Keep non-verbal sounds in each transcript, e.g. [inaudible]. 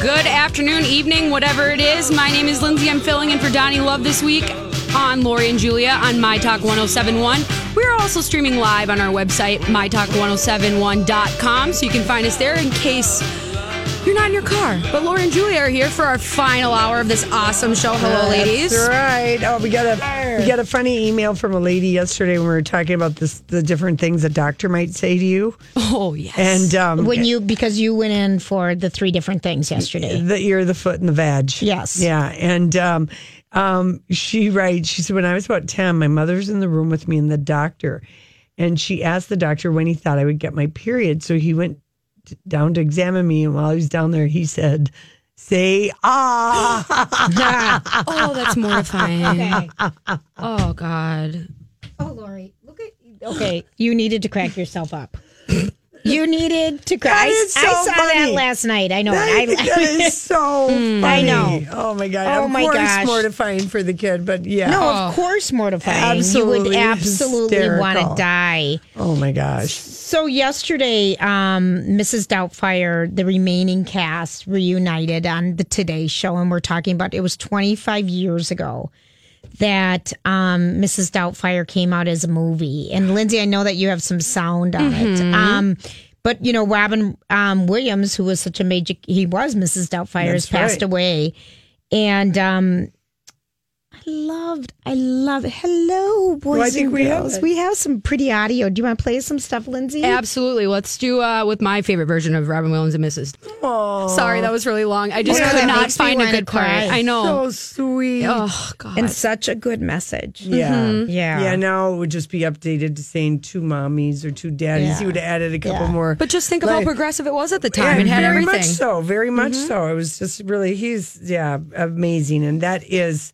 Good afternoon, evening, whatever it is. My name is Lindsay. I'm filling in for Donnie Love this week on Lori and Julia on My Talk 1071. We're also streaming live on our website, mytalk1071.com, so you can find us there in case you're not in your car. But Lori and Julia are here for our final hour of this awesome show. Hello, ladies. That's right. Oh, we got a we got a funny email from a lady yesterday when we were talking about this the different things a doctor might say to you. Oh, yes. And um, when you because you went in for the three different things yesterday. the ear, the foot, and the vag. Yes. Yeah. And um, um, she writes, she said, when I was about 10, my mother's in the room with me and the doctor. And she asked the doctor when he thought I would get my period. So he went t- down to examine me. And while he was down there, he said, say ah. [laughs] [laughs] oh, that's mortifying. Okay. Oh, God. Oh, Lori, look at okay. You needed to crack yourself up. [laughs] You needed to cry. That I, so I saw that last night. I know That, it. that is so [laughs] funny. I know. Oh my god. Oh of my course, gosh. mortifying for the kid, but yeah. no, of course, mortifying. you Absolutely would absolutely want to die. Oh my gosh. So yesterday, um, Mrs. Doubtfire, the remaining cast reunited on the Today Show, and we're talking about it was 25 years ago that um, Mrs. Doubtfire came out as a movie. And Lindsay, I know that you have some sound on it. Um, but you know, Robin um, Williams, who was such a major, he was Mrs. Doubtfire, has That's right. passed away, and um, loved, I love. it. Hello, boys I think and we have girls. it. we have some pretty audio. Do you want to play some stuff, Lindsay? Absolutely. Let's do uh, with my favorite version of Robin Williams and Mrs. Sorry, that was really long. I just Yeah, could not find a good part. I know. So sweet. oh, God. and such a good message. Yeah. Yeah. Yeah, now it would just be updated to saying two mommies or two daddies. He Yeah. would have added a couple Yeah. more. but just think of how progressive it was at the time. Yeah, it had very everything. much so. Very much so. It was just really he's yeah, amazing. And that is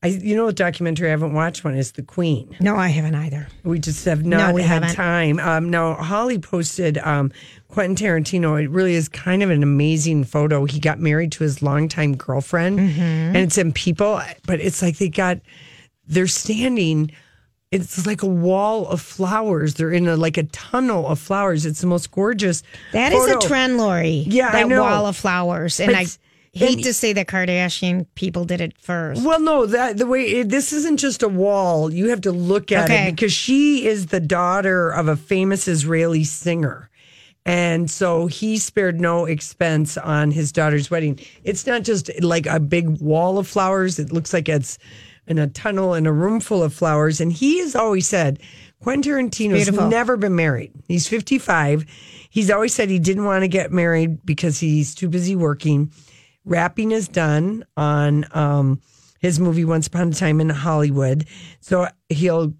I you know what documentary I haven't watched one is The Queen. No, I haven't either. We just have not we had haven't. time. Um, now, Holly posted um, Quentin Tarantino. It really is kind of an amazing photo. He got married to his longtime girlfriend, Mm-hmm. and it's in People, but it's like they got, they're standing. It's like a wall of flowers. They're in a like a tunnel of flowers. It's the most gorgeous. That is photo. a trend, Lori. Yeah, I that know. wall of flowers, and I hate to say that Kardashian people did it first. Well, no, that the way it, this isn't just a wall. You have to look at Okay. it because she is the daughter of a famous Israeli singer. And so he spared no expense on his daughter's wedding. It's not just like a big wall of flowers. It looks like it's in a tunnel in a room full of flowers. And he has always said, Quentin Tarantino's never been married. He's 55. He's always said he didn't want to get married because he's too busy working. Wrapping is done on um, his movie Once Upon a Time in Hollywood. So he'll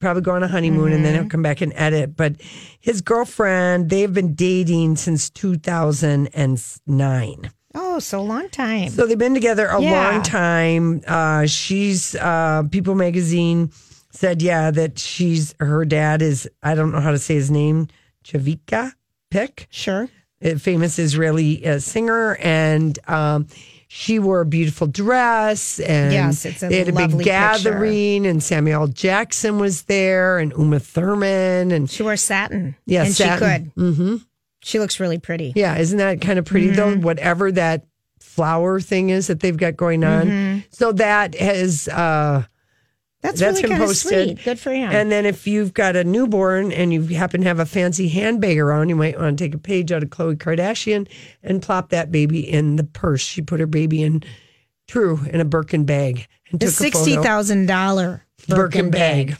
probably go on a honeymoon and then he'll come back and edit. But his girlfriend, they've been dating since 2009. Oh, so long time. So they've been together a Yeah. long time. Uh, she's uh, People Magazine said, yeah, that she's her dad is I don't know how to say his name, Chavika Pick, sure. A famous Israeli uh, singer, and um, she wore a beautiful dress. And Yes, it's a they had a big gathering, and Samuel Jackson was there, and Uma Thurman, and She wore satin. Yeah, and satin. she could. Mm-hmm. She looks really pretty. Yeah, isn't that kind of pretty though? Mm-hmm. Whatever that flower thing is that they've got going on. Mm-hmm. So that has uh That's really been kinda posted. sweet. Good for him. And then if you've got a newborn and you happen to have a fancy handbag around, you might want to take a page out of Khloe Kardashian and plop that baby in the purse. She put her baby in, true, in a Birkin bag and the took a sixty photo. thousand dollar Birkin bag.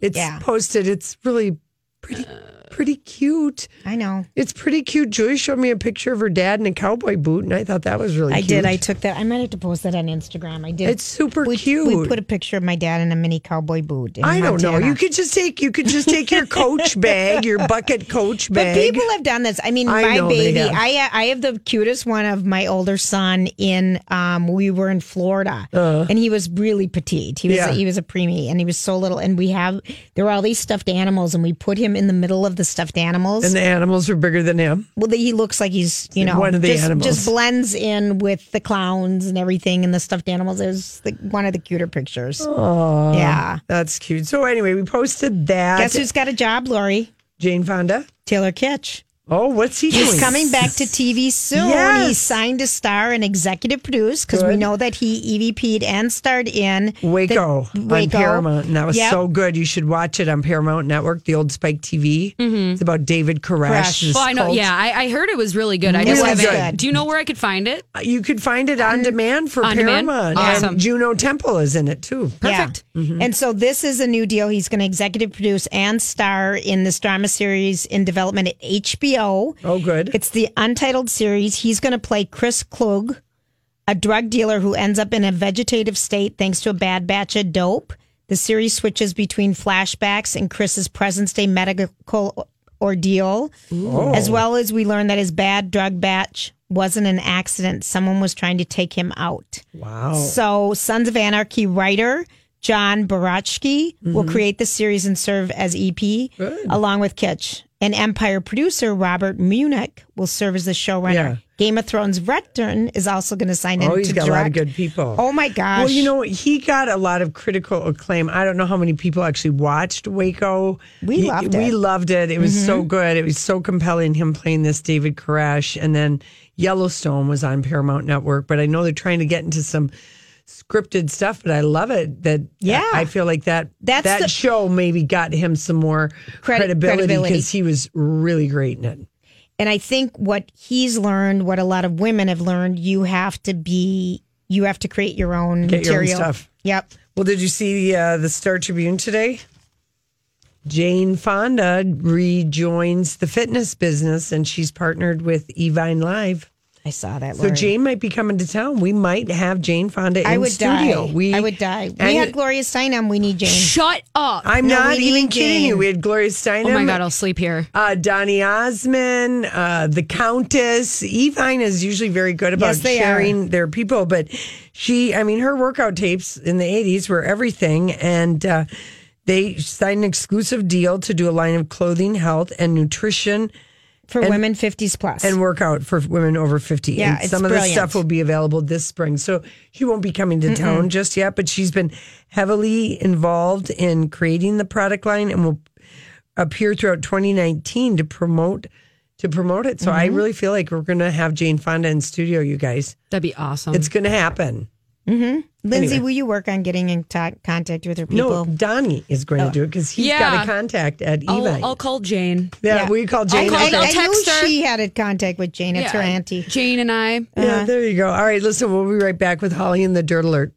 It's Yeah. posted. It's really pretty, uh, pretty cute. I know. It's pretty cute. Julie showed me a picture of her dad in a cowboy boot, and I thought that was really cute. I cute. did. I took that. I might have to post that on Instagram. I did. It's super we, cute. We put a picture of my dad in a mini cowboy boot. I don't know. You could just take you could just take your coach [laughs] bag, your bucket coach But bag. people have done this. I mean, I my baby. I I have the cutest one of my older son. In um, we were in Florida, and he was really petite. He was Uh. Yeah. he was a preemie, and he was so little. And we have there were all these stuffed animals, and we put him in the middle of the stuffed animals. and the animals are bigger than him. well, he looks like he's you know One of the just, animals. just blends in with the clowns and everything, and the stuffed animals. It was the, one of the cuter pictures. Oh, yeah. That's cute. So anyway, we posted that. Guess who's got a job, Lori? Jane Fonda. Taylor Kitsch. Oh, what's he doing? He's coming back to TV soon. Yes. He signed to star and executive produce because we know that he EVP'd and starred in Waco, the- on Paramount, and that was Yep. so good. You should watch it on Paramount Network, the old Spike TV. Mm-hmm. It's about David Koresh. Koresh. Well, I know. cult. Yeah, I, I heard it was really good. I It just haven't. good. Do you know where I could find it? Uh, you could find it on demand for on demand? Paramount. Awesome. And Juno Temple is in it too. Perfect. Yeah. Mm-hmm. And so this is a new deal. He's going to executive produce and star in this drama series in development at HBO. Oh, good. It's the untitled series. He's going to play Chris Klug, a drug dealer who ends up in a vegetative state thanks to a bad batch of dope. The series switches between flashbacks and Chris's present day medical ordeal, as well as we learn that his bad drug batch wasn't an accident. Someone was trying to take him out. Wow. So, Sons of Anarchy writer John Baratsky will Mm-hmm. create the series and serve as EP along with Kitsch. And Empire producer Robert Munic will serve as the showrunner. Yeah. Game of Thrones veteran is also going to sign in Oh, he's to got a lot of good people. Oh my gosh! Well, you know, he got a lot of critical acclaim. I don't know how many people actually watched Waco. We He- loved it. Mm-hmm. loved it. It was so good. It was so compelling. Him playing this David Koresh, and then Yellowstone was on Paramount Network. But I know they're trying to get into some scripted stuff. But I love it. That Yeah. I feel like that That's that the- show maybe got him some more Credi- credibility because he was really great in it. and I think what he's learned, what a lot of women have learned, you have to be, you have to create your own Get your own material. stuff. Yep. Well, did you see uh, the Star Tribune today? Jane Fonda rejoins the fitness business and she's partnered with Evine Live. I saw that. So Jane might be coming to town. We might have Jane Fonda in I would studio. die. We, I would die. We had Gloria Steinem. We need Jane. Shut up. I'm No, not even kidding Jane. you. We had Gloria Steinem. oh my god, I'll sleep here. uh, Donny Osmond, uh, the Countess. Evine is usually very good about Yes, they sharing their people, but she, I mean, her workout tapes in the 80s were everything. And uh, they signed an exclusive deal to do a line of clothing, health, and nutrition for women 50s plus. and workout for women over 50. Yeah, and it's some of the brilliant. stuff will be available this spring. So she won't be coming to town just yet, but she's been heavily involved in creating the product line and will appear throughout 2019 to promote to promote it. So I Mm-hmm. really feel like we're going to have Jane Fonda in studio, you guys. That'd be awesome. It's going to happen. Lindsay, anyway. will you work on getting in ta- contact with her people? No, people? Donnie is going to do it because he's got a contact at I'll, I'll call Jane. yeah, we call Jane. call- I, after- I'll I knew text her. she had a contact with Jane. It's her auntie. Jane and I. Uh-huh. yeah, there you go. All right, listen, we'll be right back with Holly and the Dirt Alert.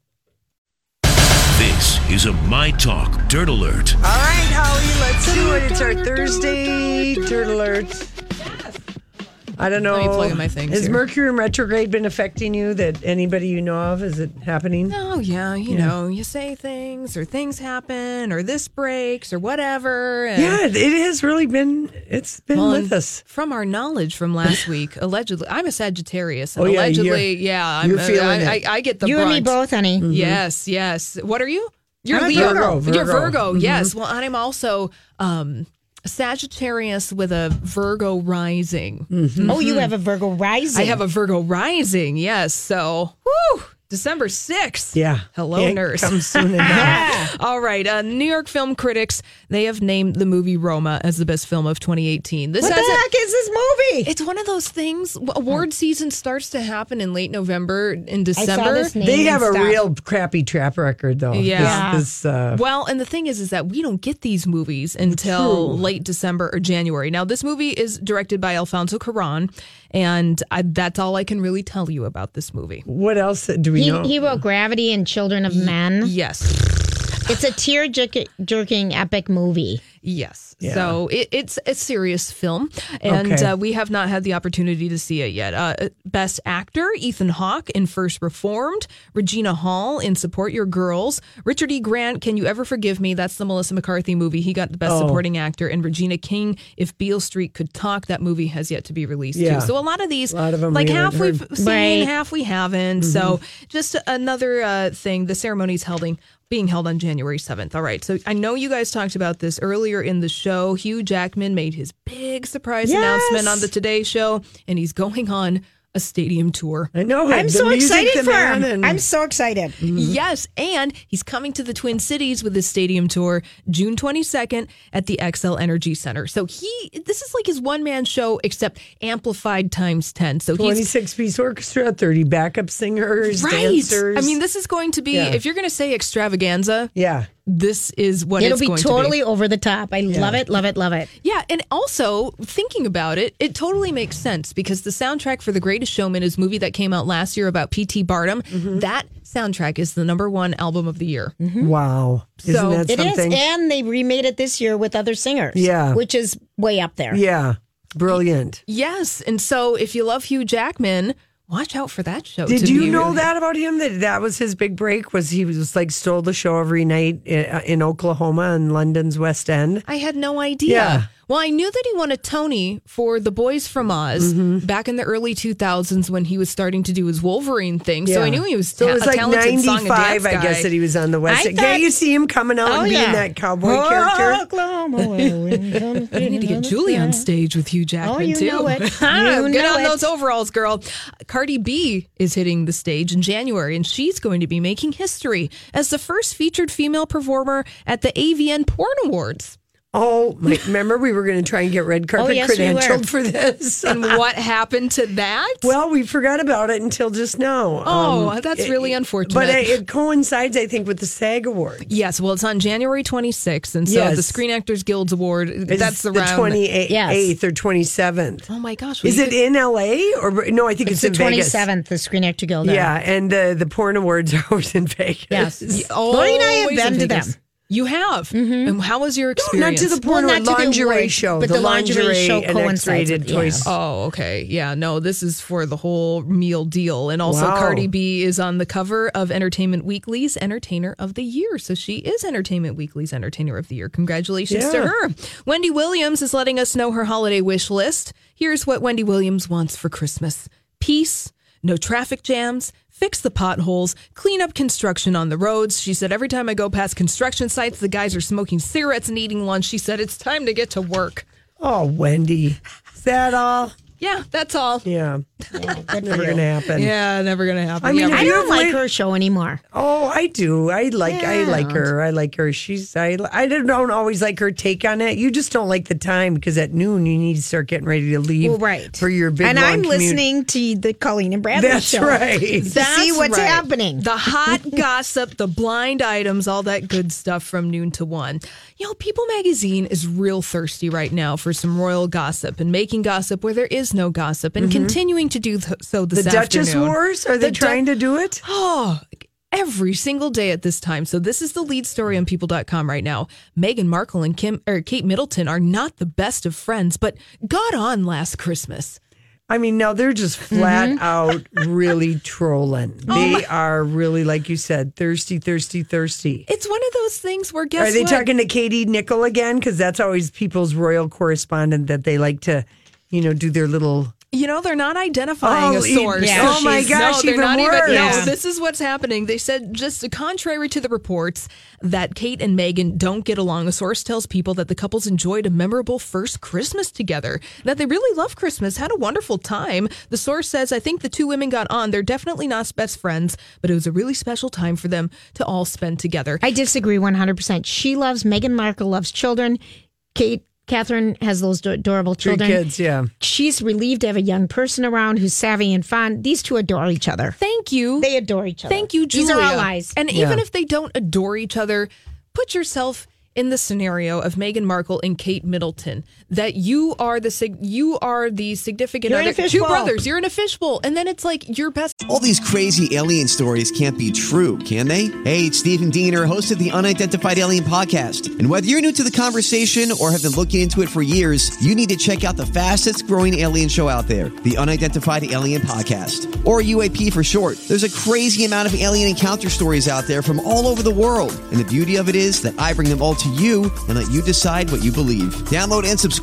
This is a My Talk Dirt Alert. All right, Holly, let's do it. It's our Thursday Dirt Alert. I don't know. Let me plug in my things Has here. Mercury in retrograde been affecting you? That anybody you know of? Is it happening? Oh yeah, you know, you say things or things happen or this breaks or whatever. And Yeah, it has really been. It's been Well, with us. From our knowledge from last [laughs] week, allegedly, I'm a Sagittarius, and Oh, yeah, allegedly, you're- yeah, I'm, you're feeling I, I, it. I get the you brunt. and me both, honey. Yes, yes. What are you? You're I'm Leo. Virgo, You're Virgo. Mm-hmm. Yes. Well, and I'm also um, Sagittarius with a Virgo rising. Mm-hmm. Oh, you have a Virgo rising. I have a Virgo rising. Yes. So, whew, December 6th. Yeah. Hello, It nurse. comes soon [laughs] enough. All right. Uh, New York film critics, they have named the movie Roma as the best film of 2018. This What the has a- heck is this movie? it's one of those things. Award season starts to happen in late November, in I saw December. this name They have and a stuff. real crappy track record, though. Yeah. This, this, uh, Well, and the thing is, is that we don't get these movies until late December or January. Now, this movie is directed by Alfonso Cuarón, and I, that's all I can really tell you about this movie. what else do we He, know? he wrote Gravity and Children of Men. Yes, It's a tear jerking epic movie. yes. So it, it's a serious film, and Okay. uh, we have not had the opportunity to see it yet. Uh, Best Actor: Ethan Hawke in First Reformed, Regina Hall in Support Your Girls, Richard E. Grant. Can you ever forgive me? That's the Melissa McCarthy movie. He got the Best Oh. Supporting Actor, and Regina King. If Beale Street Could Talk, that movie has yet to be released Yeah. too. So a lot of these, lot of them like we half we've heard. seen, Right. half we haven't. So just another uh, thing. The ceremony's holding being held on January 7th. All right. So I know you guys talked about this earlier in the show. Hugh Jackman made his big surprise Yes. announcement on the Today Show, and he's going on a stadium tour. I know. I'm so excited for him. and- I'm so excited. Mm-hmm. Yes, and he's coming to the Twin Cities with his stadium tour June 22nd at the Xcel Energy Center. So he this is like his one man show except amplified times 10. So he's 26 piece orchestra, 30 backup singers, right. dancers. I mean, this is going to be Yeah. if you're going to say extravaganza, yeah. This is what It'll it's be going totally to over the top. I love it, love it, love it. Yeah, and also thinking about it, it totally makes sense because the soundtrack for The Greatest Showman is a movie that came out last year about P.T. Barnum. Mm-hmm. That soundtrack is the number one album of the year. Wow. Isn't So- that It is, and they remade it this year with other singers. Yeah. which is way up there. yeah. Brilliant. Yes, and so if you love Hugh Jackman, watch out for that show. Did you know really- that about him? That that was his big break. Was he was like stole the show every night in, in Oklahoma and London's West End? I had no idea. Yeah. Well, I knew that he won a Tony for The Boys from Oz Mm-hmm. back in the early 2000s when he was starting to do his Wolverine thing. So I knew he was So ta- it was a like talented song and 95, dance I guess, that he was on the West End. thought- Can't you see him coming out Oh, and being yeah. that cowboy character? Oklahoma, [laughs] need to get Julie on stage with Hugh Jackman Oh, you too. know it. [laughs] You Get know on it. those overalls, girl. Cardi B is hitting the stage in January, and she's going to be making history as the first featured female performer at the AVN Porn Awards. Oh, [laughs] my, remember we were going to try and get red carpet Oh, yes, we credentialed for this. [laughs] And what happened to that? Well, we forgot about it until just now. Oh, um, that's it- really unfortunate. But it, it coincides, I think, with the SAG Award. Yes, well, it's on January 26th, and so Yes. the Screen Actors Guilds Award. It's that's the around 28th Yes. or 27th. Oh my gosh! Is it could- in LA or no? I think It's it's, the in twenty Vegas. seventh, the Screen Actor Guild. Yeah, and the the porn awards [laughs] are always in Vegas. Yes. Oh, Lori and I have been to Vegas. them. You have. Mm-hmm. And how was your No, experience? not to the point Well, award, not the lingerie awards, show, but the, the lingerie lingerie show and coincides X-rated yeah. Oh, okay. Yeah, no, this is for the whole meal deal. And also, Wow. Cardi B is on the cover of Entertainment Weekly's Entertainer of the Year. So she is Entertainment Weekly's Entertainer of the Year. Congratulations to her. Wendy Williams is letting us know her holiday wish list. Here's what Wendy Williams wants for Christmas peace, no traffic jams. Fix the potholes, clean up construction on the roads. She said, Every time I go past construction sites, the guys are smoking cigarettes and eating lunch. She said, It's time to get to work. Oh, Wendy, is that all? Yeah, that's all. Yeah, [laughs] never going to happen. Yeah, never gonna happen. I mean, Yeah, I don't have like her show anymore. Oh, I do. I like. I Yeah. like her. I like her. She's. I. I don't always like her take on it. You just don't like the time because at noon you need to start getting ready to leave. Well, right. for your big. and long I'm commute. listening to the Colleen and Bradley That's show. right. To That's see what's right. happening. The hot [laughs] gossip, the blind items, all that good stuff from noon to one. You know, People Magazine is real thirsty right now for some royal gossip and making gossip where there is no gossip and mm-hmm. continuing to do th- so this Mm-hmm. The Duchess afternoon. Wars. Are they The Du- trying to do it? [gasps] Oh, every single day at this time. So this is the lead story on people.com right now. Meghan Markle and Kim or Kate Middleton are not the best of friends, but got on last Christmas. I mean, no, they're just flat out really [laughs] trolling. They are really, like you said, thirsty, thirsty, thirsty. It's one of those things where guess Are they what? talking to Katie Nicholl again? Because that's always people's royal correspondent that they like to, you know, do their little You know, they're not identifying Oh, a source. yeah. Oh my gosh, no, they're even not worse. even. No, this is what's happening. They said just contrary to the reports that Kate and Meghan don't get along. A source tells people that the couples enjoyed a memorable first Christmas together. That they really love Christmas, had a wonderful time. The source says, "I think the two women got on. They're definitely not best friends, but it was a really special time for them to all spend together." I disagree 100%. She loves, Meghan Markle loves children. Kate, Catherine has those do- adorable Three children. kids, yeah. She's relieved to have a young person around who's savvy and fun. These two adore each other. Thank you. They adore each other. Thank you, Julia. These are all lies. And Yeah. even if they don't adore each other, put yourself in the scenario of Meghan Markle and Kate Middleton that you are the sig- you are the significant You're in other a two fishbowl. brothers. You're in a fishbowl, and then it's like your best All these crazy alien stories can't be true, can they? Hey, it's Stephen Diener, host of the Unidentified Alien Podcast. And whether you're new to the conversation or have been looking into it for years, you need to check out the fastest growing alien show out there, the Unidentified Alien Podcast, or UAP for short. There's a crazy amount of alien encounter stories out there from all over the world. And the beauty of it is that I bring them all to you and let you decide what you believe. Download and subscribe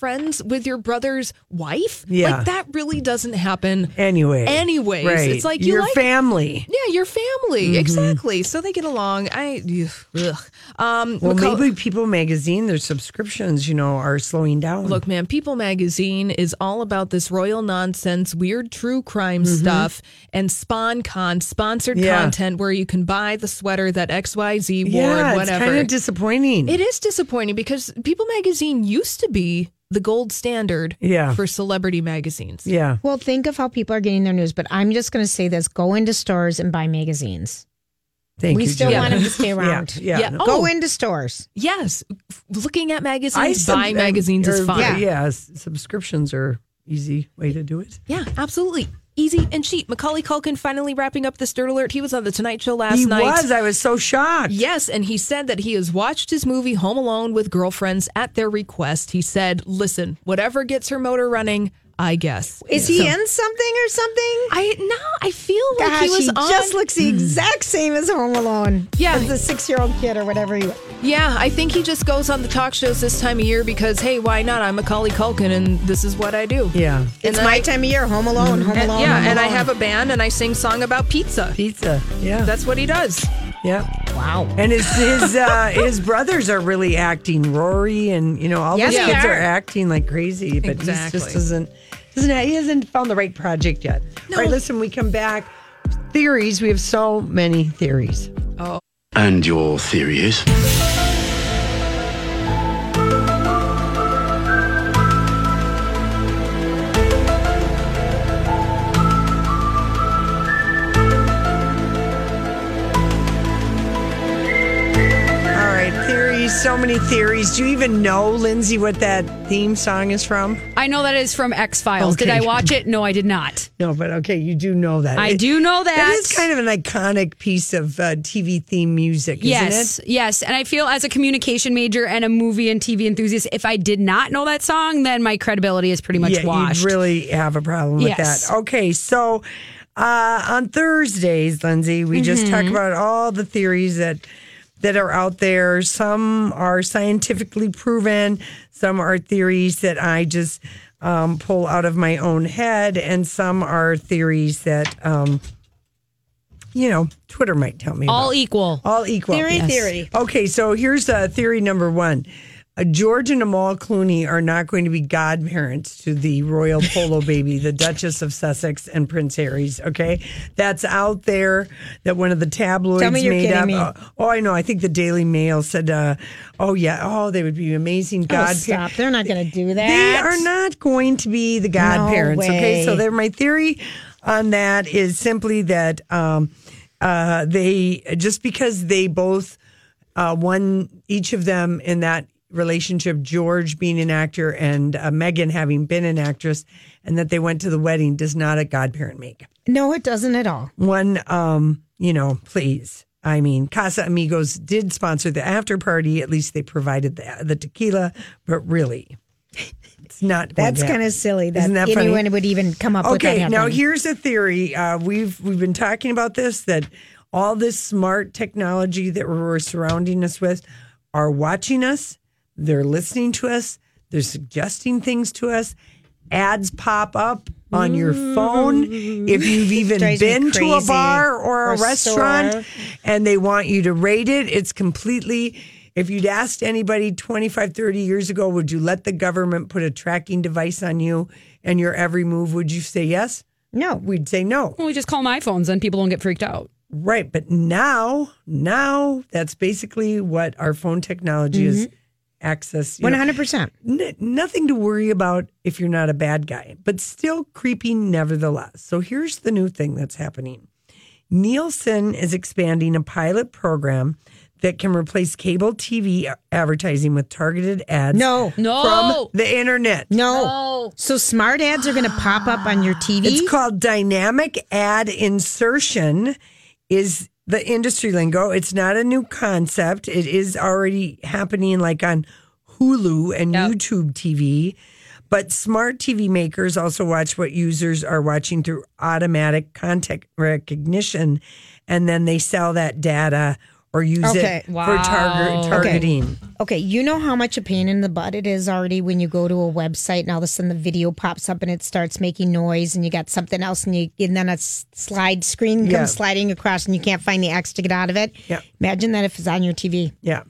Friends with your brother's wife. Yeah. like that really doesn't happen. Anyway. Anyways, Right. it's like you your like family. Yeah, your family Mm-hmm. exactly. So they get along. I ugh. um. Well, Macaul- maybe People Magazine, their subscriptions, you know, are slowing down. Look, man, People Magazine is all about this royal nonsense, weird true crime stuff, and SpawnCon, sponsored Mm-hmm. Yeah. content where you can buy the sweater that XYZ wore, yeah, it's whatever. kind of disappointing. it is disappointing because People Magazine used to be the gold standard Yeah. for celebrity magazines. yeah. Well, think of how people are getting their news, but I'm just going to say this go into stores and buy magazines. Thank we you. still Julia. want them to stay [laughs] around. Yeah. Yeah. no. Go Oh. into stores. Yes, looking at magazines, sub- buying magazines is or- fine. Yeah, yeah, subscriptions are easy way to do it. Yeah, absolutely. Easy and cheap. Macaulay Culkin finally wrapping up this dirt alert. He was on the Tonight Show last he night. was. I was so shocked. Yes, and he said that he has watched his movie Home Alone with girlfriends at their request. He said, "Listen, whatever gets her motor running, I guess." Is he So- in something or something? I no, I feel like Gosh, he was on. just looks the hmm. exact same as Home Alone. Yeah. As the six year old kid or whatever he yeah, I think he just goes on the talk shows this time of year because hey, why not? I'm Macaulay Culkin, and this is what I do. Yeah. It's my I- time of year. Home Alone, Home And- Alone. yeah, Home and I have a band and I sing song about pizza. Pizza. Yeah. That's what he does. yeah. Wow. And his his uh, [laughs] his brothers are really acting. Rory and you know all Yes, those kids are. are. acting like crazy, but he just doesn't doesn't he hasn't found the right project yet. All right, listen, we come back. Theories. We have so many theories. Oh. And your theory is? So many theories. Do you even know, Lindsay, what that theme song is from? I know that is from X Files. Did I watch it? No, I did not. No, but okay, you do know that. I It- do know that. It is kind of an iconic piece of uh, TV theme music, isn't Yes, it? yes. And I feel as a communication major and a movie and TV enthusiast, if I did not know that song, then my credibility is pretty much yeah, washed. you really have a problem with Yes. that. Okay, so uh, on Thursdays, Lindsay, we just talk Mm-hmm. about all the theories that that are out there. Some are scientifically proven. Some are theories that I just um, pull out of my own head, and some are theories that um, you know Twitter might tell me. All about. equal. all equal. Theory, theory. Okay, so here's uh, theory number one. Uh, George and Amal Clooney are not going to be godparents to the royal polo [laughs] baby, the Duchess of Sussex and Prince Harry's. Okay, that's out there. That one of the tabloids Tell me you're made up. me. Uh, oh, I know. I think the Daily Mail said, uh, "Oh yeah, oh they would be amazing Oh, godparents." stop. They're not going to do that. They are not going to be the godparents. okay, so there, my theory on that is simply that um, uh, they just because they both uh, one each of them in that relationship, George being an actor and uh, Meghan having been an actress, and that they went to the wedding does not a godparent make. No, it doesn't at all. One, um, you know, please. I mean, Casamigos did sponsor the after party. At least they provided the, the tequila, but really, it's not. That's kind of silly that, Isn't that funny? anyone would even come up with that. Okay, now happening. here's a theory. Uh, we've we've been talking about this that all this smart technology that we're surrounding us with are watching us. They're listening to us. They're suggesting things to us. Ads pop up on your phone mm-hmm. if you've even been to a bar or a Or restaurant store. and they want you to rate it. It's completely. If you'd asked anybody 25, 30 years ago, would you let the government put a tracking device on you and your every move? Would you say yes? No. We'd say no. Well, we just call them iPhones and people don't get freaked out. Right. But now, now that's basically what our phone technology is mm-hmm. Access. you One know. hundred percent. Nothing to worry about if you're not a bad guy, but still creepy nevertheless. So here's the new thing that's happening Nielsen is expanding a pilot program that can replace cable TV advertising with targeted ads No. No. from the internet. No. So smart ads are going to pop up on your TV. It's called dynamic ad insertion is the industry lingo. It's not a new concept. It is already happening like on Hulu and Yep. YouTube TV. But smart TV makers also watch what users are watching through automatic content recognition and then they sell that data or use Okay. it for target Okay. targeting. Okay, you know how much a pain in the butt it is already when you go to a website and all of a sudden the video pops up and it starts making noise and you got something else and you and then a slide screen comes Yeah. sliding across and you can't find the X to get out of it. Yeah. Imagine that if it's on your TV. Yeah.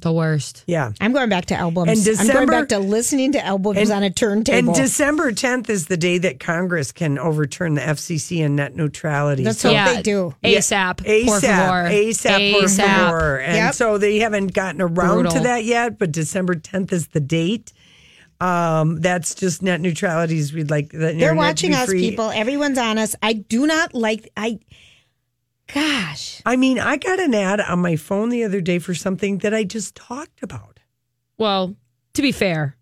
The worst. Yeah. I'm going back to albums. And December, I'm going back to listening to albums on a turntable. And December 10th is the day that Congress can overturn the FCC and net neutrality. That's So- what they do. ASAP. ASAP, Por. ASAP, por ASAP. favor. And Yep. so they haven't gotten around to that yet, but December 10th is the date. Um, that's just net neutralities. We'd like the They're internet to watching be us, free. people. Everyone's on us. I do not like. I. Gosh, I mean, I got an ad on my phone the other day for something that I just talked about. Well, to be fair,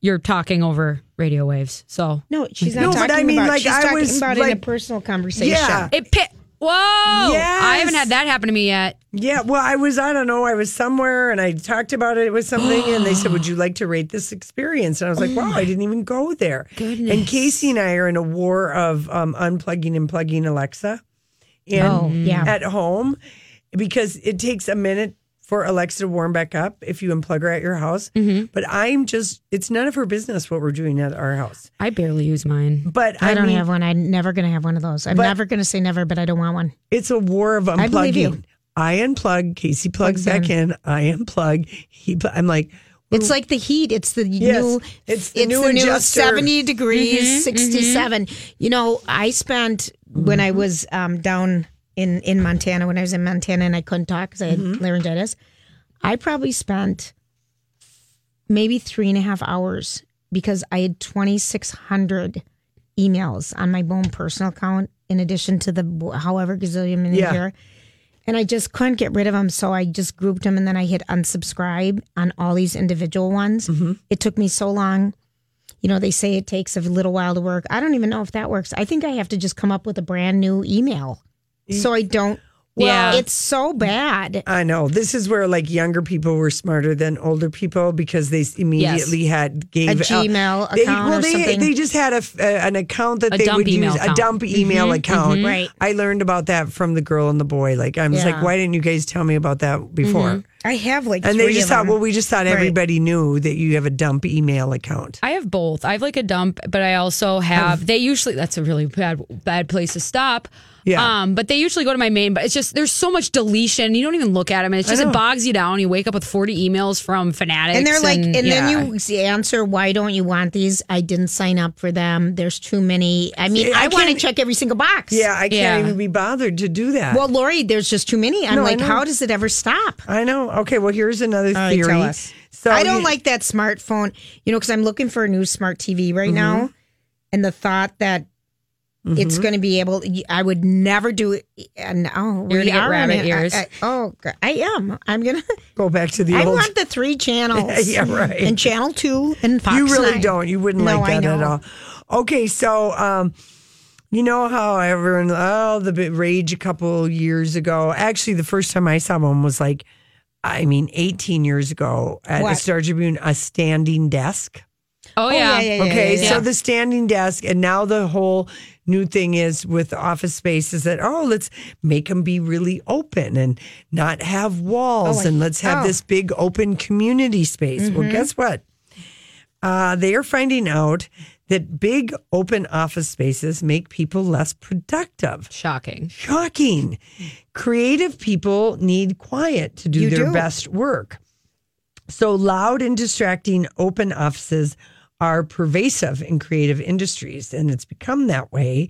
you're talking over radio waves. So no, she's not No, but talking I mean, about. like, she's I talking was, about it in a personal conversation. Yeah. it pit. Whoa. I haven't had that happen to me yet. Yeah, well, I was, I don't know, I was somewhere and I talked about it with something and they said, Would you like to rate this experience? And I was like, Wow, I didn't even go there. Goodness. And Casey and I are in a war of um, unplugging and plugging Alexa in Oh, yeah. at home because it takes a minute for Alexa to warm back up if you unplug her at your house. Mm-hmm. But I'm just, it's none of her business what we're doing at our house. I barely use mine. But I, I, don't mean, have one. I'm never going to have one of those. I'm never going to say never, but I don't want one. it's a war of I believe you. unplugging. I unplug, Casey plugs Plugs back in. I unplug. He, pl- I'm like, It's like the heat. It's the Yes, new. it's the new adjuster. seventy degrees, Mm-hmm, 67 You know, I spent when I was um, down in in Montana when I was in Montana and I couldn't talk because I had Mm-hmm. laryngitis. I probably spent maybe three and a half hours because I had twenty six hundred emails on my own personal account in addition to the however gazillion in Yeah. here. And I just couldn't get rid of them. So I just grouped them and then I hit unsubscribe on all these individual ones. Mm-hmm. It took me so long. You know, they say it takes a little while to work. I don't even know if that works. I think I have to just come up with a brand new email. So I don't. Yeah. It's so bad. I know this is where like younger people were smarter than older people because they immediately had gave A Gmail they, account Well, or they something. they just had a, f- uh, an account that A they would email use a dump email account. Right. I learned about that from the girl and the boy. Like I was Yeah. like, why didn't you guys tell me about that before? I have like And three they just of thought, them. well, we just thought Right. everybody knew that you have a dump email account. I have both. I have like a dump, but I also have. They usually that's a really bad bad place to stop. Yeah. Um, but they usually go to my main. But it's just there's so much deletion. You don't even look at them, and it's just it bogs you down. You wake up with 40 emails from fanatics, and they're like, and, yeah. then you answer, why don't you want these? I didn't sign up for them. There's too many. I mean, I I, want to check every single box. Yeah, I can't Yeah. even be bothered to do that. Well, Lori, there's just too many. I'm No, like, how does it ever stop? I know. Okay, well, here's another All right, theory. tell us. So I don't you- like that smartphone, you know, because I'm looking for a new smart TV right Mm-hmm. now. And the thought that It's Mm-hmm. going to be able. I would never do it. And oh, You're we gonna are rabbit ears. I, I, oh, I am. I'm gonna. [laughs] Go back to the I old. want the three channels. [laughs] Yeah, right. And channel two and Fox. you really 9. don't. You wouldn't No, like I that at all. Okay, so um, you know how everyone oh the big rage a couple years ago. Actually, the first time I saw one was like, I mean, eighteen years ago at What? the Star Tribune, a standing desk. Oh, yeah. yeah, yeah, Okay, yeah, so yeah. the standing desk, and now the whole new thing is with office space is that oh, let's make them be really open and not have walls, Oh, and let's have oh. Mm-hmm. this big open community space. Well, guess what? Uh, they are finding out that big open office spaces make people less productive. Shocking. Shocking. Creative people need quiet to do You their do. best work. So loud and distracting open offices are pervasive in creative industries, and it's become that way.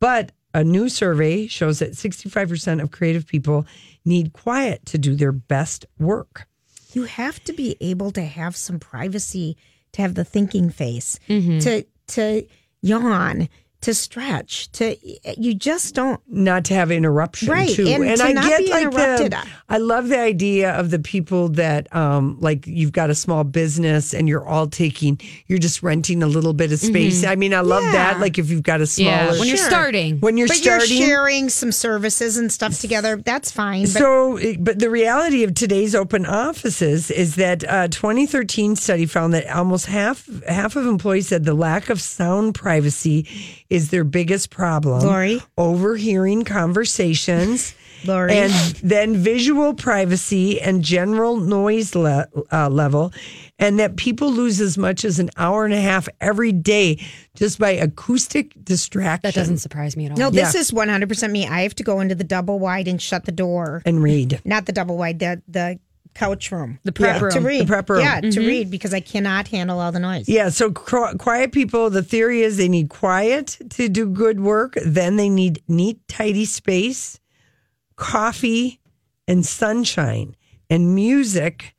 But a new survey shows that 65% of creative people need quiet to do their best work. You have to be able to have some privacy, to have the thinking face, Mm-hmm. to to yawn, to stretch, to you just don't. not to have interruption Right, too. and to I not get be like the I love the idea of the people that um like you've got a small business and you're all taking you're just renting a little bit of space. I mean, I love that. Mm-hmm. Like if you've got a smaller Yeah. When you're Sure. starting. when you're but starting you're sharing some services and stuff together. That's fine. But so, but the reality of today's open offices is that a 2013 study found that almost half half of employees said the lack of sound privacy is their biggest problem. Lori? overhearing conversations. [laughs] Lori? and then visual privacy and general noise le- uh, level, and that people lose as much as an hour and a half every day just by acoustic distraction. That doesn't surprise me at all. no, this Yeah. is 100 percent me. I have to go into the double wide and shut the door. and read. Not the double wide, the the couch room. The prep Yeah. to room. read. The prep room. Yeah, to read because I cannot handle all the noise. Yeah, so qu- quiet people, the theory is they need quiet to do good work. Then they need neat, tidy space, coffee, and sunshine. And music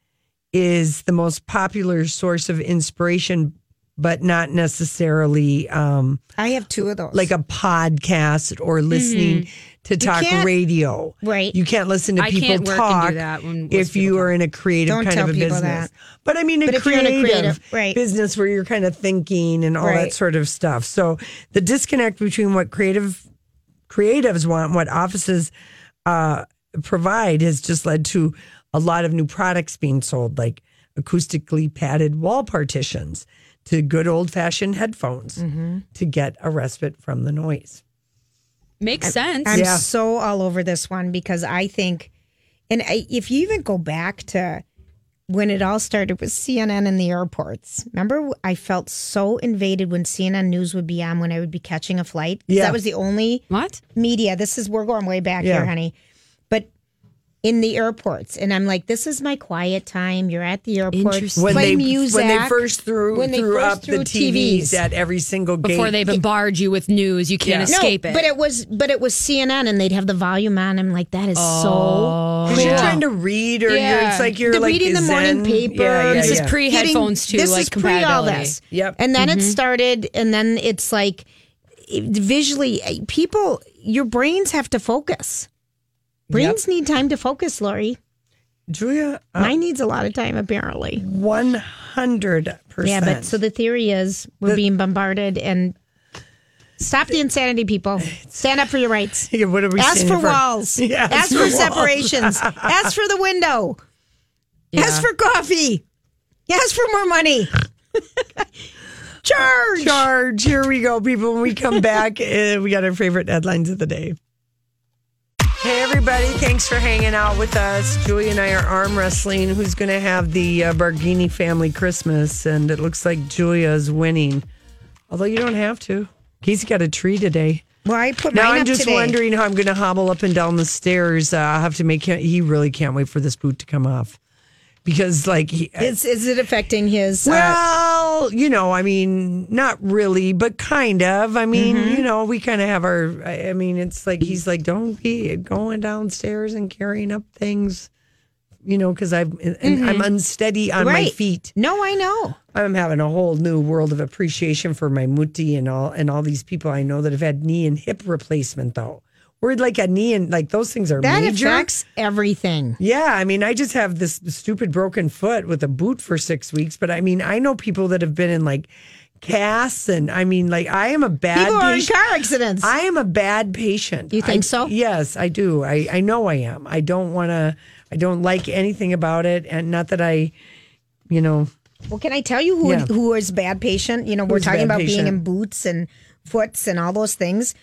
is the most popular source of inspiration, but not necessarily um, I have two of those. like a podcast or listening to talk radio. Right. You can't listen to I people can't work and do talk if you are in a creative Don't kind of a business. that. But I mean, a But if you're in a creative, creative- right. business where you're kind of thinking and all that sort of stuff. So the disconnect between what creative creatives want, and what offices uh, provide, has just led to a lot of new products being sold, like acoustically padded wall partitions to good old fashioned headphones Mm-hmm. to get a respite from the noise. Makes sense. I'm Yeah. so all over this one because I think, and I, if you even go back to when it all started with CNN in the airports, remember I felt so invaded when CNN News would be on when I would be catching a flight. Yeah. That was the only what? media. This is, we're going way back Yeah. here, honey. But in the airports, and I'm like, this is my quiet time. You're at the airport. Interesting. When Play they music. when they first threw When they threw first up threw the TVs, TVs. at every single gate Before they bombard you with news, you can't Yeah. escape no, it. But it was but it was CNN and they'd have the volume on. I'm like, that is so Because you're trying to read, or you're, Yeah. it's like you're The like reading the morning Zen. paper. Yeah, yeah, This is yeah. pre headphones too, This like is pre all compatibility. this. Yep. And then Mm-hmm. it started, and then it's like visually, eh, people, your brains have to focus. Brains need time to focus, Lori. Julia, uh, Mine needs a lot of time, apparently. one hundred percent. Yeah, but so the theory is we're being bombarded and. Stop the insanity, people. Stand up for your rights. [laughs] Yeah, what are we Ask standing for walls. [laughs] Yeah, Ask for separations. [laughs] Ask for the window. Ask for coffee. Ask for more money. Charge. Charge. Here we go, people. When we come back, uh, we got our favorite headlines of the day. Hey, everybody. Thanks for hanging out with us. Julie and I are arm wrestling. Who's going to have the uh, Barghini family Christmas? And it looks like Julia's winning. Although you don't have to. Casey got a tree today. Well, I put Now I'm just today. wondering how I'm going to hobble up and down the stairs. Uh, I'll have to make him. He really can't wait for this boot to come off because, like, he, Is, is it affecting his? uh, well, you know, I mean, not really, but kind of. I mean, Mm-hmm. you know, we kind of have our. I mean, it's like he's like, don't be going downstairs and carrying up things you know, because I'm and I'm unsteady on my Mm-hmm. Feet. No, I know. I'm having a whole new world of appreciation for my mutti and all and all these people I know that have had knee and hip replacement though. We're like a knee and like those things are That major. affects everything. Yeah, I mean, I just have this stupid broken foot with a boot for six weeks. But I mean, I know people that have been in like casts, and I mean, like I am a bad People are in patient. car accidents. I am a bad patient. You think I- so? Yes, I do. I I know I am. I don't want to. I don't like anything about it, and not that I, you know, Well, can I tell you who Yeah. who is bad patient? You know, we're talking about being in boots and foots and all those things.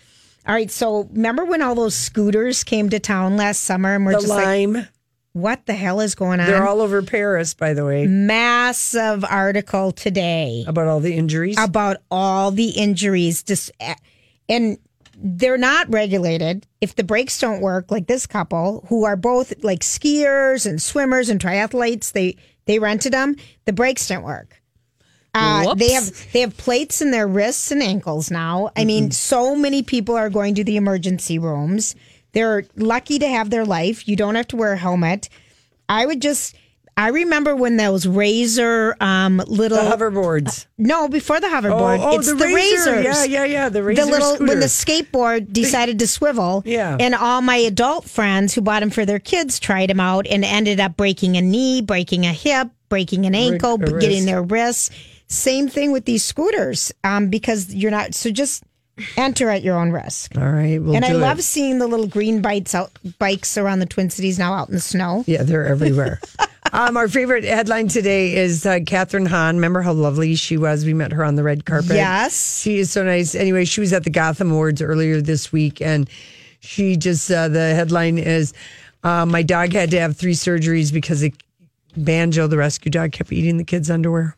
All right, so remember when all those scooters came to town last summer, and we're the just like, "What the hell is going on?" they're all over Paris, by the way, massive article today about all the injuries. about all the injuries. Just and they're not regulated. If the brakes don't work, like this couple who are both like skiers and swimmers and triathletes, they they rented them. The brakes didn't work. Uh, they have they have plates in their wrists and ankles now. I mean, so many people are going to the emergency rooms. They're lucky to have their life. You don't have to wear a helmet. I would just. I remember when those razor um, little the hoverboards. no, before the hoverboard. Oh, oh, it's the the, razor. razors. Yeah, yeah, yeah, the razor little when the skateboard decided to swivel. Yeah. And all my adult friends who bought them for their kids tried them out and ended up breaking a knee, breaking a hip, breaking an ankle, b- getting their wrists. Same thing with these scooters, um, because you're not. So just enter at your own risk. All right, we'll and I do love seeing the little green bites out bikes around the Twin Cities now out in the snow. Yeah, they're everywhere. [laughs] um, our favorite headline today is uh, Kathryn Hahn. Remember how lovely she was? We met her on the red carpet. Yes. She is so nice. Anyway, she was at the Gotham Awards earlier this week, and she just, uh, the headline is uh, My dog had to have three surgeries because it, Banjo, the rescue dog, kept eating the kids' underwear.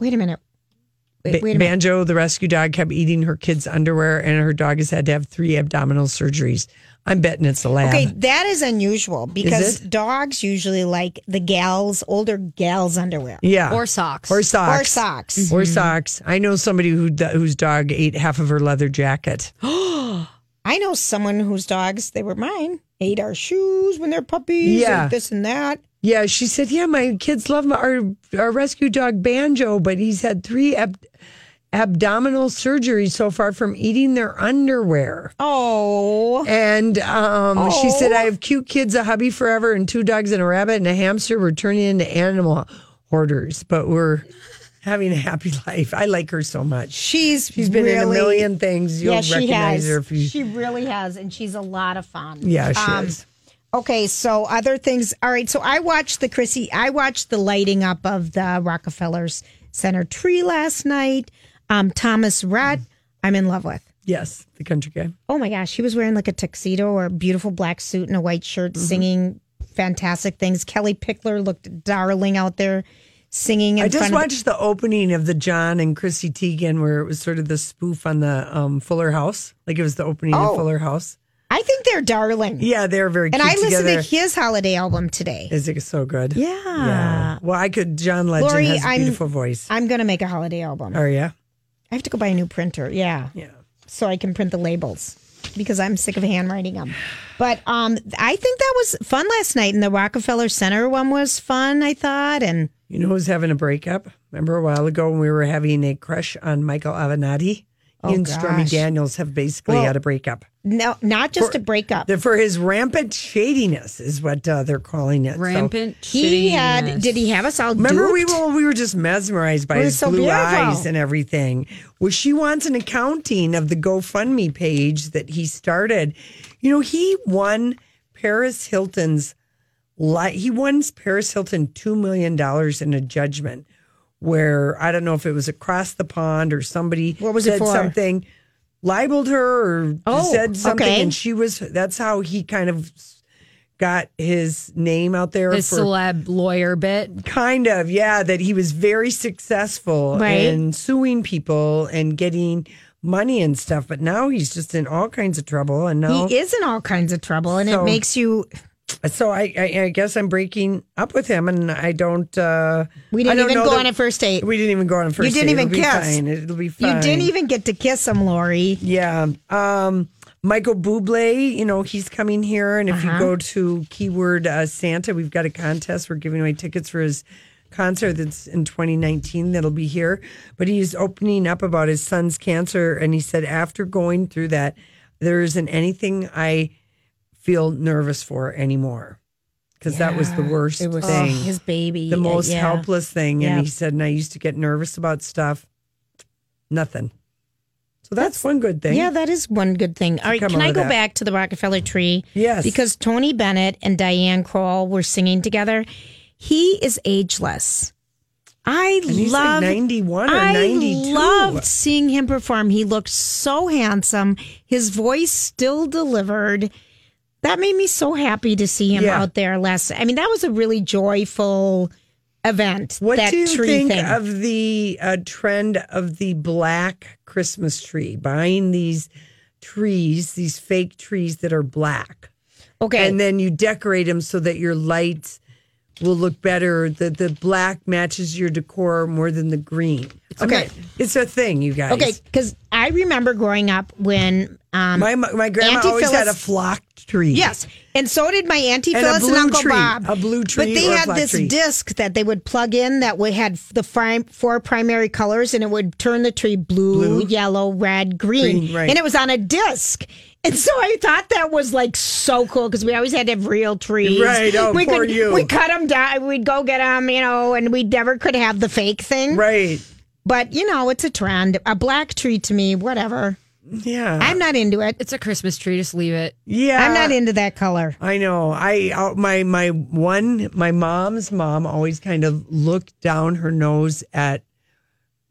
Wait a minute. Wait, wait a minute. Banjo, the rescue dog, kept eating her kids' underwear, and her dog has had to have three abdominal surgeries. I'm betting it's a lab. Okay, that is unusual because it? dogs usually like the gals, older gals' underwear. Yeah. Or socks. Or socks. Or socks. Mm-hmm. Or socks. I know somebody who whose dog ate half of her leather jacket. [gasps] I know someone whose dogs, they were mine, ate our shoes when they're puppies, Yeah. and this and that. Yeah, she said, "Yeah, my kids love my, our our rescue dog Banjo, but he's had three ab- abdominal surgeries so far from eating their underwear." Oh. And um, she said, Oh. "I have cute kids, a hubby forever, and two dogs and a rabbit and a hamster. We're turning into animal hoarders, but we're." Having a happy [laughs] life. I like her so much. She's She's been in a million things. You'll yeah, she recognize has. her if you. She really has, and she's a lot of fun. yeah, she Um, is. Okay, so other things. All right, so I watched the Chrissy. I watched the lighting up of the Rockefeller's Center tree last night. Um, Thomas Rhett, I'm in love with. Yes, the country guy. Oh my gosh, he was wearing like a tuxedo or a beautiful black suit and a white shirt, Mm-hmm. singing fantastic things. Kellie Pickler looked darling out there singing. In I just watched the opening of the John and Chrissy Teigen, where it was sort of the spoof on the um, Fuller House, like it was the opening Oh. of Fuller House. I think they're darling. Yeah, they're very. and I listened together. to his holiday album today. Is it so good? Yeah. Yeah. Well, I could. John Legend Lori, has a I'm- beautiful voice. I'm gonna make a holiday album. Oh yeah. I have to go buy a new printer. Yeah. Yeah. So I can print the labels because I'm sick of handwriting them. But um, I think that was fun last night, and the Rockefeller Center one was fun. I thought, and You know who's having a breakup? Remember a while ago when we were having a crush on Michael Avenatti? Oh, he and Stormy. Daniels have basically Well, had a breakup. no, not just For- a breakup. The- For his rampant shadiness is what uh, they're calling it. So- Rampant. He had. Did he have us all? Remember, we duped? were we were just mesmerized by his so blue beautiful. eyes and everything. Well, she wants an accounting of the GoFundMe page that he started. You know, he won Paris Hilton's. He won Paris Hilton two million dollars in a judgment, where I don't know if it was across the pond or somebody What was it said something, libeled her or Oh, said something, okay. and she was. That's how he kind of got his name out there The for celeb lawyer bit. Kind of, yeah, that he was very successful Right. in suing people and getting money and stuff, but now he's just in all kinds of trouble. And now, He is in all kinds of trouble, and So- it makes you. So I, I, I guess I'm breaking up with him, and I don't. uh We didn't don't even go on a first date. We didn't even go on a first. didn't date. even It'll be kiss. Fine. It'll be fine. You didn't even get to kiss him, Lori. Yeah. Um. Michael Bublé, you know, he's coming here. And if Uh-huh. you go to keyword uh, Santa, we've got a contest. We're giving away tickets for his concert that's in 2019 that'll be here. But he's opening up about his son's cancer. And he said, after going through that, there isn't anything I feel nervous for anymore. Because that was the worst It was thing. Oh, his baby. the most yeah. helpless thing. Yeah. And he said, and I used to get nervous about stuff. Nothing. So that's, one good thing. Yeah, that is one good thing. All right, can I go that. back to the Rockefeller tree? Yes. Because Tony Bennett and Diana Krall were singing together. He is ageless. I he's like love 91 or I 92. loved seeing him perform. He looked so handsome. His voice still delivered. That made me so happy to see him Yeah. out there last. I mean, that was a really joyful event. What do you think thing. of the uh, trend of the black Christmas tree? Buying these trees, these fake trees that are black. okay, And then you decorate them so that your lights will look better. The the black matches your decor more than the green. I'm Okay. not- it's a thing, you guys. okay, because I remember growing up when um, My my grandma Auntie always had a Phyllis- flocked tree. Yes, and so did my auntie And Phyllis and, Uncle tree. Bob. A blue tree but they had this tree. disc that they would plug in that would had the four primary colors, and it would turn the tree blue, Blue. yellow, red, green, Green, right. and it was on a disc. And so I thought that was like so cool because we always had to have real trees. Right. Oh, we poor could, you. We cut them down. We'd go get them, you know, and we never could have the fake thing. Right. But you know, it's a trend. A black tree to me, whatever. Yeah. I'm not into it. It's a Christmas tree. Just leave it. yeah. I'm not into that color. I know. I uh, my my one my mom's mom always kind of looked down her nose at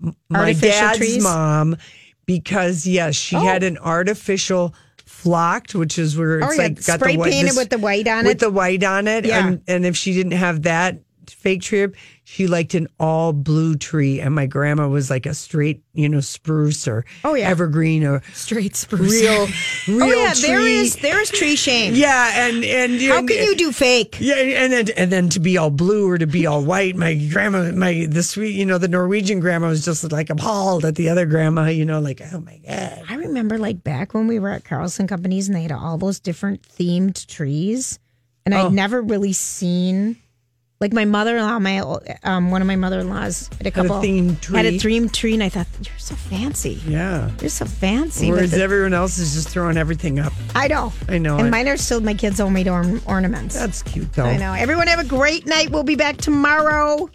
m- my Artificial dad's trees? mom because yes, she Oh. had an artificial flocked, which is where it's Oh, yeah, like got spray the white, painted this- with the white on it. with it? the white on it. Yeah. And and if she didn't have that fake tree, she liked an all blue tree, and my grandma was like a straight, you know, spruce or Oh, yeah. evergreen or Straight spruce. real [laughs] oh, real oh yeah, tree. there is there's tree shame. Yeah, and and How and- can you do fake? Yeah, and then and then to be all blue or to be all white. My grandma, my the sweet, you know, the Norwegian grandma was just like appalled at the other grandma. You know, like oh my god. I remember like back when we were at Carlson Companies and they had all those different themed trees, and Oh. I'd never really seen. Like my mother-in-law, my um, one of my mother-in-laws had a couple Had a themed tree? had a themed tree, and I thought you're so fancy. Yeah. You're so fancy. Whereas it." everyone else is just throwing everything up. I know. I know And it. mine are still my kids' homemade orn- ornaments. That's cute though. I know. Everyone have a great night. We'll be back tomorrow.